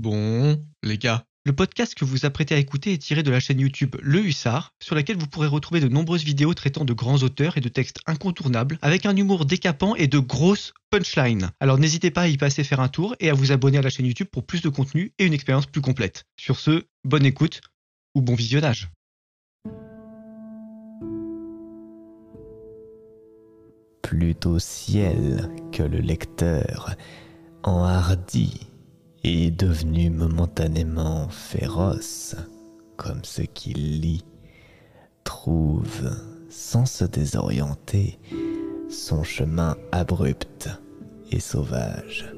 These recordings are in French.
Bon, les gars, le podcast que vous apprêtez à écouter est tiré de la chaîne YouTube Le Hussard, sur laquelle vous pourrez retrouver de nombreuses vidéos traitant de grands auteurs et de textes incontournables, avec un humour décapant et de grosses punchlines. Alors n'hésitez pas à y passer faire un tour et à vous abonner à la chaîne YouTube pour plus de contenu et une expérience plus complète. Sur ce, bonne écoute ou bon visionnage. Plutôt ciel que le lecteur, enhardi et devenu momentanément féroce, comme ce qu'il lit, trouve, sans se désorienter, son chemin abrupt et sauvage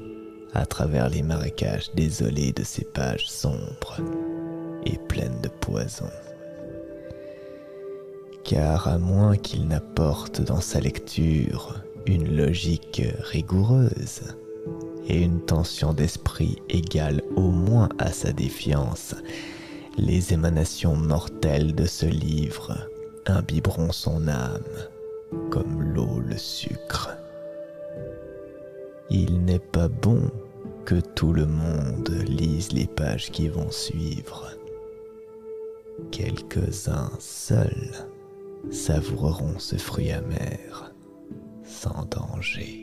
à travers les marécages désolés de ces pages sombres et pleines de poison. Car à moins qu'il n'apporte dans sa lecture une logique rigoureuse, et une tension d'esprit égale au moins à sa défiance, les émanations mortelles de ce livre imbiberont son âme comme l'eau le sucre. Il n'est pas bon que tout le monde lise les pages qui vont suivre. Quelques-uns seuls savoureront ce fruit amer sans danger.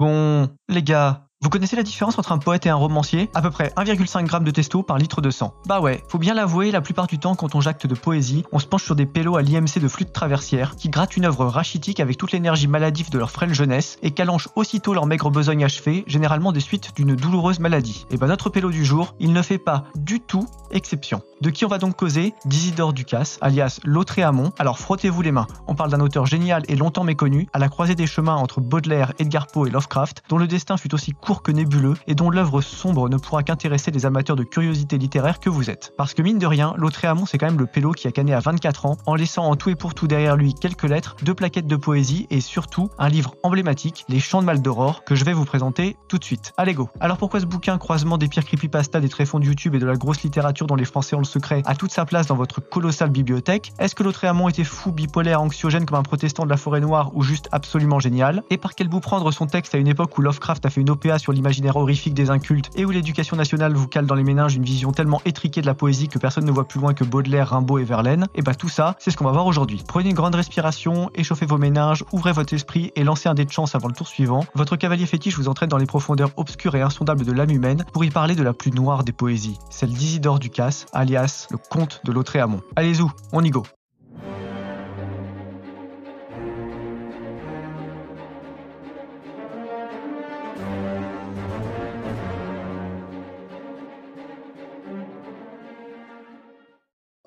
Bon, les gars, vous connaissez la différence entre un poète et un romancier? À peu près 1,5 g de testo par litre de sang. Bah ouais, faut bien l'avouer, la plupart du temps quand on jacte de poésie, on se penche sur des pélos à l'IMC de flûte traversière qui grattent une œuvre rachitique avec toute l'énergie maladive de leur frêle jeunesse et qu'allongent aussitôt leur maigre besogne achevée, généralement des suites d'une douloureuse maladie. Et bah notre pélo du jour, il ne fait pas du tout exception. De qui on va donc causer? D'Isidore Ducasse, alias Lautréamont. Alors frottez-vous les mains, on parle d'un auteur génial et longtemps méconnu, à la croisée des chemins entre Baudelaire, Edgar Poe et Lovecraft, dont le destin fut aussi court que nébuleux et dont l'œuvre sombre ne pourra qu'intéresser les amateurs de curiosité littéraire que vous êtes. Parce que mine de rien, Lautréamont c'est quand même le pélo qui a canné à 24 ans en laissant en tout et pour tout derrière lui quelques lettres, deux plaquettes de poésie et surtout un livre emblématique, Les Chants de Mal que je vais vous présenter tout de suite. Allez go Alors pourquoi ce bouquin, croisement des pires creepypasta des tréfonds de YouTube et de la grosse littérature dont les Français ont le secret, a toute sa place dans votre colossale bibliothèque? Est-ce que Lautréamont était fou, bipolaire, anxiogène comme un protestant de la forêt noire ou juste absolument génial? Et par quel bout prendre son texte à une époque où Lovecraft a fait une OPA sur l'imaginaire horrifique des incultes et où l'éducation nationale vous cale dans les méninges une vision tellement étriquée de la poésie que personne ne voit plus loin que Baudelaire, Rimbaud et Verlaine, et bah tout ça, c'est ce qu'on va voir aujourd'hui. Prenez une grande respiration, échauffez vos méninges, ouvrez votre esprit et lancez un dé de chance avant le tour suivant. Votre cavalier fétiche vous entraîne dans les profondeurs obscures et insondables de l'âme humaine pour y parler de la plus noire des poésies, celle d'Isidore Ducasse, alias le comte de Lautréamont. Allez-y, on y go.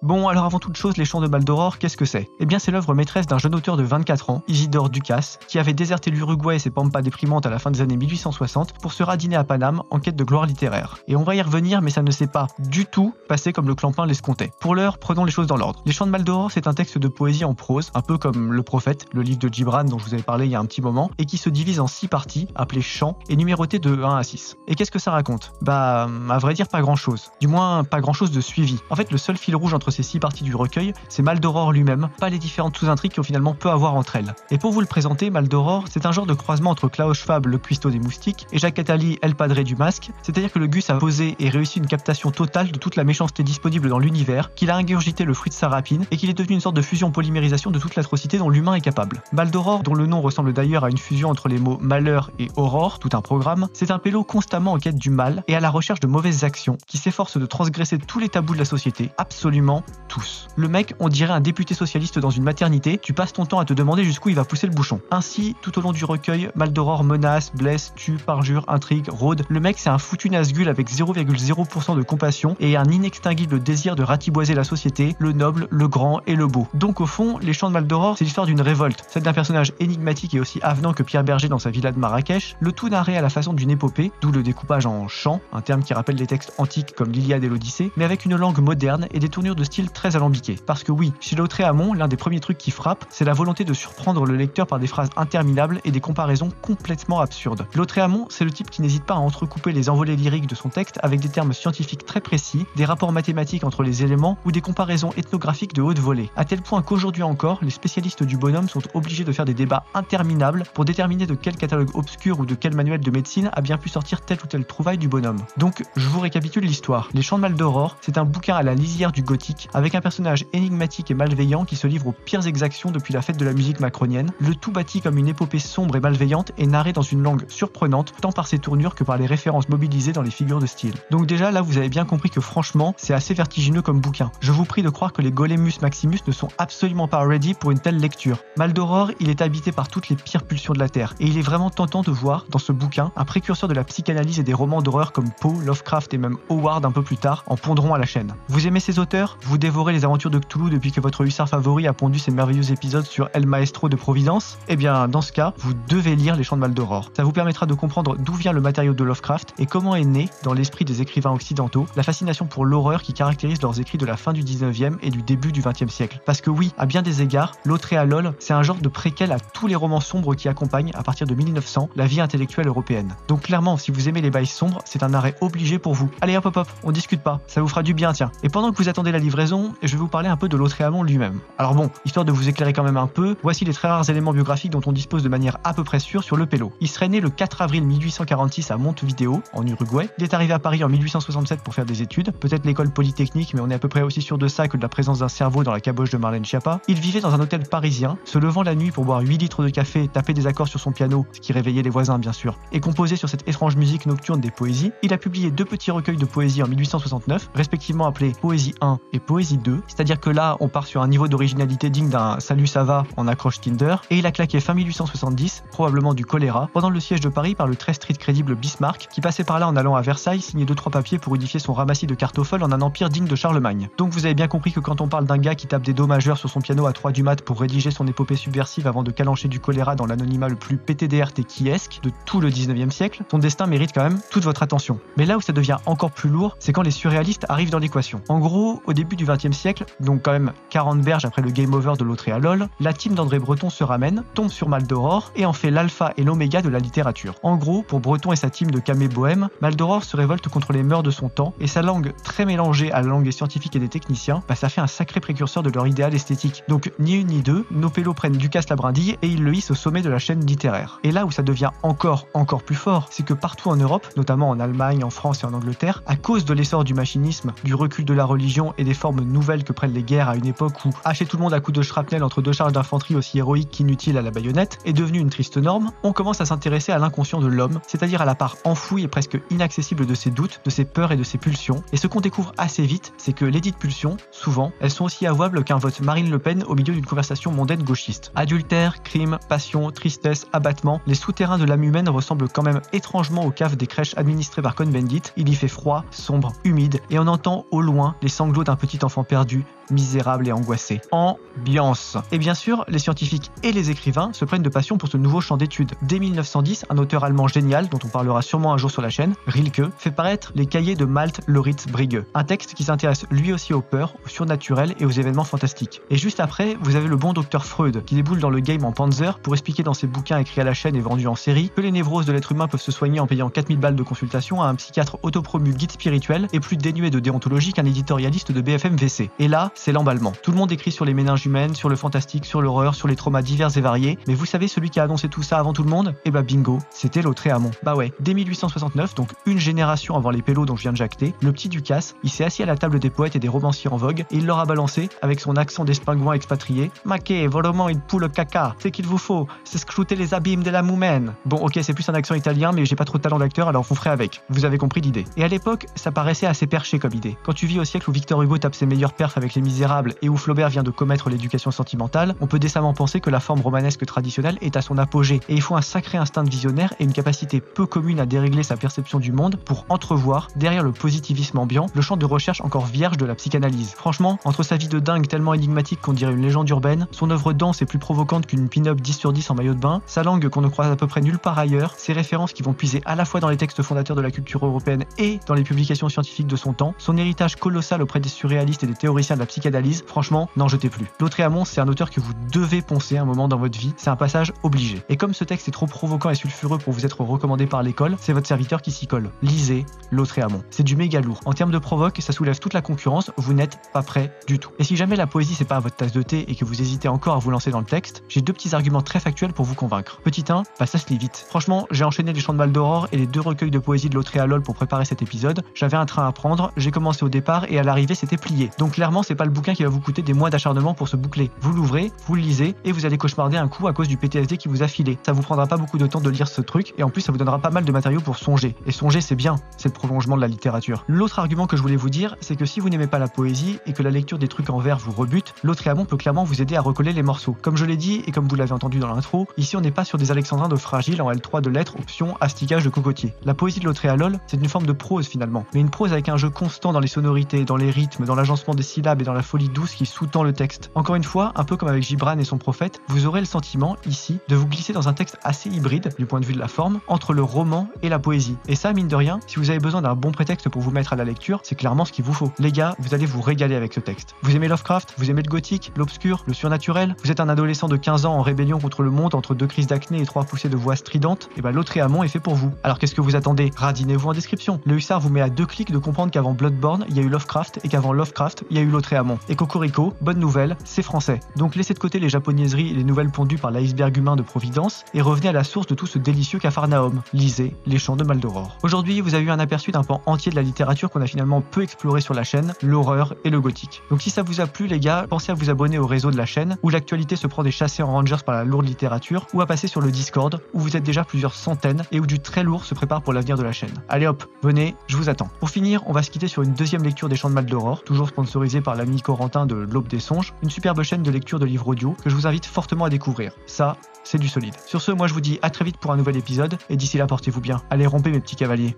Bon, alors avant toute chose, Les Chants de Maldoror, qu'est-ce que c'est? Eh bien, c'est l'œuvre maîtresse d'un jeune auteur de 24 ans, Isidore Ducasse, qui avait déserté l'Uruguay et ses pampas déprimantes à la fin des années 1860 pour se radiner à Paname en quête de gloire littéraire. Et on va y revenir, mais ça ne s'est pas du tout passé comme le clampin l'escomptait. Pour l'heure, prenons les choses dans l'ordre. Les Chants de Maldoror, c'est un texte de poésie en prose, un peu comme Le Prophète, le livre de Gibran dont je vous avais parlé il y a un petit moment, et qui se divise en 6 parties, appelées chants, et numérotés de 1 à 6. Et qu'est-ce que ça raconte? Bah, à vrai dire, pas grand-chose. Du moins, pas grand-chose de suivi. En fait, le seul fil rouge entre ces six parties du recueil, c'est Maldoror lui-même, pas les différentes sous-intrigues qui finalement peu à voir entre elles. Et pour vous le présenter, Maldoror, c'est un genre de croisement entre Klaus Schwab, le cuistot des moustiques, et Jacques Attali, El Padre du masque, c'est-à-dire que le Gus a posé et réussi une captation totale de toute la méchanceté disponible dans l'univers, qu'il a ingurgité le fruit de sa rapine, et qu'il est devenu une sorte de fusion-polymérisation de toute l'atrocité dont l'humain est capable. Maldoror, dont le nom ressemble d'ailleurs à une fusion entre les mots malheur et aurore, tout un programme, c'est un pélo constamment en quête du mal et à la recherche de mauvaises actions, qui s'efforce de transgresser tous les tabous de la société, absolument tous. Le mec, on dirait un député socialiste dans une maternité, tu passes ton temps à te demander jusqu'où il va pousser le bouchon. Ainsi, tout au long du recueil, Maldoror menace, blesse, tue, parjure, intrigue, rôde. Le mec, c'est un foutu Nazgul avec 0,0% de compassion et un inextinguible désir de ratiboiser la société, le noble, le grand et le beau. Donc au fond, Les Chants de Maldoror, c'est l'histoire d'une révolte, celle d'un personnage énigmatique et aussi avenant que Pierre Berger dans sa villa de Marrakech, le tout narré à la façon d'une épopée, d'où le découpage en chants, un terme qui rappelle les textes antiques comme l'Iliade et l'Odyssée, mais avec une langue moderne et des tournures de très alambiqué. Parce que oui, chez Lautréamont, l'un des premiers trucs qui frappe, c'est la volonté de surprendre le lecteur par des phrases interminables et des comparaisons complètement absurdes. Lautréamont, c'est le type qui n'hésite pas à entrecouper les envolées lyriques de son texte avec des termes scientifiques très précis, des rapports mathématiques entre les éléments ou des comparaisons ethnographiques de haute volée. À tel point qu'aujourd'hui encore, les spécialistes du bonhomme sont obligés de faire des débats interminables pour déterminer de quel catalogue obscur ou de quel manuel de médecine a bien pu sortir telle ou telle trouvaille du bonhomme. Donc, je vous récapitule l'histoire. Les Chants de Mal d'Aurore, c'est un bouquin à la lisière du gothique, avec un personnage énigmatique et malveillant qui se livre aux pires exactions depuis la fête de la musique macronienne, le tout bâti comme une épopée sombre et malveillante et narré dans une langue surprenante, tant par ses tournures que par les références mobilisées dans les figures de style. Donc déjà là, vous avez bien compris que franchement, c'est assez vertigineux comme bouquin. Je vous prie de croire que les Golemus Maximus ne sont absolument pas ready pour une telle lecture. Mal d'Aurore, il est habité par toutes les pires pulsions de la Terre, et il est vraiment tentant de voir, dans ce bouquin, un précurseur de la psychanalyse et des romans d'horreur comme Poe, Lovecraft et même Howard un peu plus tard, en pondront à la chaîne. Vous aimez ces auteurs? Dévorez les aventures de Cthulhu depuis que votre hussard favori a pondu ses merveilleux épisodes sur El Maestro de Providence Eh bien, dans ce cas, vous devez lire Les Chants de Mal d'Aurore. Ça vous permettra de comprendre d'où vient le matériau de Lovecraft et comment est né, dans l'esprit des écrivains occidentaux, la fascination pour l'horreur qui caractérise leurs écrits de la fin du 19e et du début du 20e siècle. Parce que oui, à bien des égards, L'Autre et à LOL, c'est un genre de préquel à tous les romans sombres qui accompagnent, à partir de 1900, la vie intellectuelle européenne. Donc clairement, si vous aimez les bails sombres, c'est un arrêt obligé pour vous. Allez hop hop on discute pas, ça vous fera du bien tiens. Et pendant que vous attendez la livraison, je vais vous parler un peu de Lautréamont lui-même. Alors bon, histoire de vous éclairer quand même un peu, voici les très rares éléments biographiques dont on dispose de manière à peu près sûre sur le Pélo. Il serait né le 4 avril 1846 à Montevideo, en Uruguay. Il est arrivé à Paris en 1867 pour faire des études, peut-être l'école polytechnique, mais on est à peu près aussi sûr de ça que de la présence d'un cerveau dans la caboche de Marlène Schiappa. Il vivait dans un hôtel parisien, se levant la nuit pour boire 8 litres de café, taper des accords sur son piano, ce qui réveillait les voisins bien sûr, et composer sur cette étrange musique nocturne des poésies. Il a publié deux petits recueils de poésie en 1869, respectivement appelés Poésie 1 et Poésie 2, c'est-à-dire que là on part sur un niveau d'originalité digne d'un Salut ça va en accroche Tinder, et il a claqué fin 1870, probablement du choléra, pendant le siège de Paris par le très strict crédible Bismarck, qui passait par là en allant à Versailles signer deux trois papiers pour édifier son ramassis de cartofles en un empire digne de Charlemagne. Donc vous avez bien compris que quand on parle d'un gars qui tape des do majeurs sur son piano à 3 du mat pour rédiger son épopée subversive avant de calancher du choléra dans l'anonymat le plus PTDRT esque de tout le 19e siècle, son destin mérite quand même toute votre attention. Mais là où ça devient encore plus lourd, c'est quand les surréalistes arrivent dans l'équation. En gros, au début du 20e siècle, donc quand même 40 berges après le game over de l'autre et à LOL, la team d'André Breton se ramène, tombe sur Maldoror et en fait l'alpha et l'oméga de la littérature. En gros, pour Breton et sa team de Camé Bohème, Maldoror se révolte contre les mœurs de son temps et sa langue très mélangée à la langue des scientifiques et des techniciens, bah ça fait un sacré précurseur de leur idéal esthétique. Donc ni une ni deux, nos pélos prennent Ducasse la brindille et ils le hissent au sommet de la chaîne littéraire. Et là où ça devient encore, encore plus fort, c'est que partout en Europe, notamment en Allemagne, en France et en Angleterre, à cause de l'essor du machinisme, du recul de la religion et des formes nouvelles que prennent les guerres à une époque où hacher tout le monde à coups de shrapnel entre deux charges d'infanterie aussi héroïques qu'inutiles à la baïonnette est devenu une triste norme, on commence à s'intéresser à l'inconscient de l'homme, c'est-à-dire à la part enfouie et presque inaccessible de ses doutes, de ses peurs et de ses pulsions. Et ce qu'on découvre assez vite, c'est que les dites pulsions, souvent, elles sont aussi avouables qu'un vote Marine Le Pen au milieu d'une conversation mondaine gauchiste. Adultère, crime, passion, tristesse, abattement, les souterrains de l'âme humaine ressemblent quand même étrangement aux caves des crèches administrées par Cohn-Bendit. Il y fait froid, sombre, humide, et on entend au loin les sanglots d'un petit enfant perdu, misérable et angoissé. Ambiance. Et bien sûr, les scientifiques et les écrivains se prennent de passion pour ce nouveau champ d'études. Dès 1910, un auteur allemand génial, dont on parlera sûrement un jour sur la chaîne, Rilke, fait paraître les cahiers de Malte Loritz Brigge, un texte qui s'intéresse lui aussi aux peurs, au surnaturel et aux événements fantastiques. Et juste après, vous avez le bon docteur Freud, qui déboule dans le game en Panzer pour expliquer dans ses bouquins écrits à la chaîne et vendus en série que les névroses de l'être humain peuvent se soigner en payant 4000 balles de consultation à un psychiatre autopromu guide spirituel et plus dénué de déontologie qu'un éditorialiste de BFM VC. Et là, c'est l'emballement. Tout le monde écrit sur les méninges humaines, sur le fantastique, sur l'horreur, sur les traumas divers et variés, mais vous savez celui qui a annoncé tout ça avant tout le monde? Eh bah bingo, c'était Lautréamont. Bah ouais, dès 1869, donc une génération avant les pélos dont je viens de jacter, le petit Ducasse, il s'est assis à la table des poètes et des romanciers en vogue et il leur a balancé, avec son accent d'espingouin expatrié, Maquet, vraiment il poule caca, c'est qu'il vous faut, c'est scruter les abîmes de la moumène. Bon ok, c'est plus un accent italien, mais j'ai pas trop de talent d'acteur, alors vous ferez avec. Vous avez compris l'idée. Et à l'époque, ça paraissait assez perché comme idée. Quand tu vis au siècle où Victor Hugo tape ses meilleurs perfs avec les misérables et où Flaubert vient de commettre l'éducation sentimentale, on peut décemment penser que la forme romanesque traditionnelle est à son apogée, et il faut un sacré instinct visionnaire et une capacité peu commune à dérégler sa perception du monde pour entrevoir, derrière le positivisme ambiant, le champ de recherche encore vierge de la psychanalyse. Franchement, entre sa vie de dingue tellement énigmatique qu'on dirait une légende urbaine, son œuvre dense et plus provocante qu'une pin-up 10 sur 10 en maillot de bain, sa langue qu'on ne croise à peu près nulle part ailleurs, ses références qui vont puiser à la fois dans les textes fondateurs de la culture européenne et dans les publications scientifiques de son temps, son héritage colossal auprès des surréalistes et des théoriciens de la psychanalyse, franchement, n'en jetez plus. Lautréamont, c'est un auteur que vous devez poncer un moment dans votre vie, c'est un passage obligé. Et comme ce texte est trop provoquant et sulfureux pour vous être recommandé par l'école, c'est votre serviteur qui s'y colle. Lisez Lautréamont. C'est du méga lourd. En termes de provoque, ça soulève toute la concurrence, vous n'êtes pas prêt du tout. Et si jamais la poésie c'est pas votre tasse de thé et que vous hésitez encore à vous lancer dans le texte, j'ai deux petits arguments très factuels pour vous convaincre. Petit 1, bah ça se lit vite. Franchement, j'ai enchaîné les chants de Mal d'Aurore et les deux recueils de poésie de Lautréalol pour préparer cet épisode. J'avais un train à prendre, j'ai commencé au départ et à l'arrivée c'était plié. Donc clairement, c'est pas le bouquin qui va vous coûter des mois d'acharnement pour se boucler. Vous l'ouvrez, vous le lisez et vous allez cauchemarder un coup à cause du PTSD qui vous a filé. Ça vous prendra pas beaucoup de temps de lire ce truc et en plus ça vous donnera pas mal de matériaux pour songer. Et songer c'est bien, c'est le prolongement de la littérature. L'autre argument que je voulais vous dire, c'est que si vous n'aimez pas la poésie et que la lecture des trucs en vers vous rebute, Lautréamont peut clairement vous aider à recoller les morceaux. Comme je l'ai dit et comme vous l'avez entendu dans l'intro, ici on n'est pas sur des alexandrins de fragile en L3 de lettres option asticage de cocotier. La poésie de Lautréalol, c'est une forme de prose finalement, mais une prose avec un jeu constant dans les sonorités, dans les rythmes, dans l'agencement des syllabes et dans la folie douce qui sous-tend le texte. Encore une fois, un peu comme avec Gibran et son prophète, vous aurez le sentiment, ici, de vous glisser dans un texte assez hybride, du point de vue de la forme, entre le roman et la poésie. Et ça, mine de rien, si vous avez besoin d'un bon prétexte pour vous mettre à la lecture, c'est clairement ce qu'il vous faut. Les gars, vous allez vous régaler avec ce texte. Vous aimez Lovecraft, vous aimez le gothique, l'obscur, le surnaturel, vous êtes un adolescent de 15 ans en rébellion contre le monde entre deux crises d'acné et trois poussées de voix stridentes, et bah l'autre est fait pour vous. Alors qu'est-ce que vous attendez? Radinez-vous en description. Le hussard vous met à deux clics de comprendre qu'avant Bloodborne, il y a eu Lovecraft et qu'avant Lovecraft, il y a eu l'Autréamont. Et Cocorico, bonne nouvelle, c'est français. Donc laissez de côté les japonaiseries et les nouvelles pondues par l'iceberg humain de Providence et revenez à la source de tout ce délicieux cafarnaum. Lisez Les Chants de Maldoror. Aujourd'hui, vous avez eu un aperçu d'un pan entier de la littérature qu'on a finalement peu exploré sur la chaîne, l'horreur et le gothique. Donc si ça vous a plu les gars, pensez à vous abonner au réseau de la chaîne où l'actualité se prend des chassés en rangers par la lourde littérature ou à passer sur le Discord où vous êtes déjà plusieurs centaines et où du très lourd se prépare pour l'avenir de la chaîne. Allez hop, venez, je vous attends. Pour finir, on va se quitter sur une deuxième lecture des Chants de Maldoror, toujours sponsorisée par Corentin de l'Aube des Songes, une superbe chaîne de lecture de livres audio que je vous invite fortement à découvrir. Ça, c'est du solide. Sur ce, moi je vous dis à très vite pour un nouvel épisode et d'ici là portez-vous bien. Allez rompez mes petits cavaliers.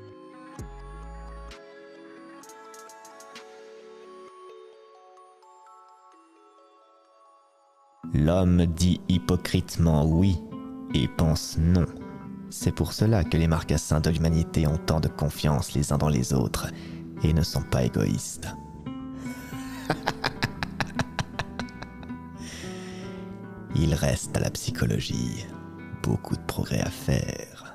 L'homme dit hypocritement oui et pense non. C'est pour cela que les marcassins de l'humanité ont tant de confiance les uns dans les autres et ne sont pas égoïstes. Il reste à la psychologie beaucoup de progrès à faire.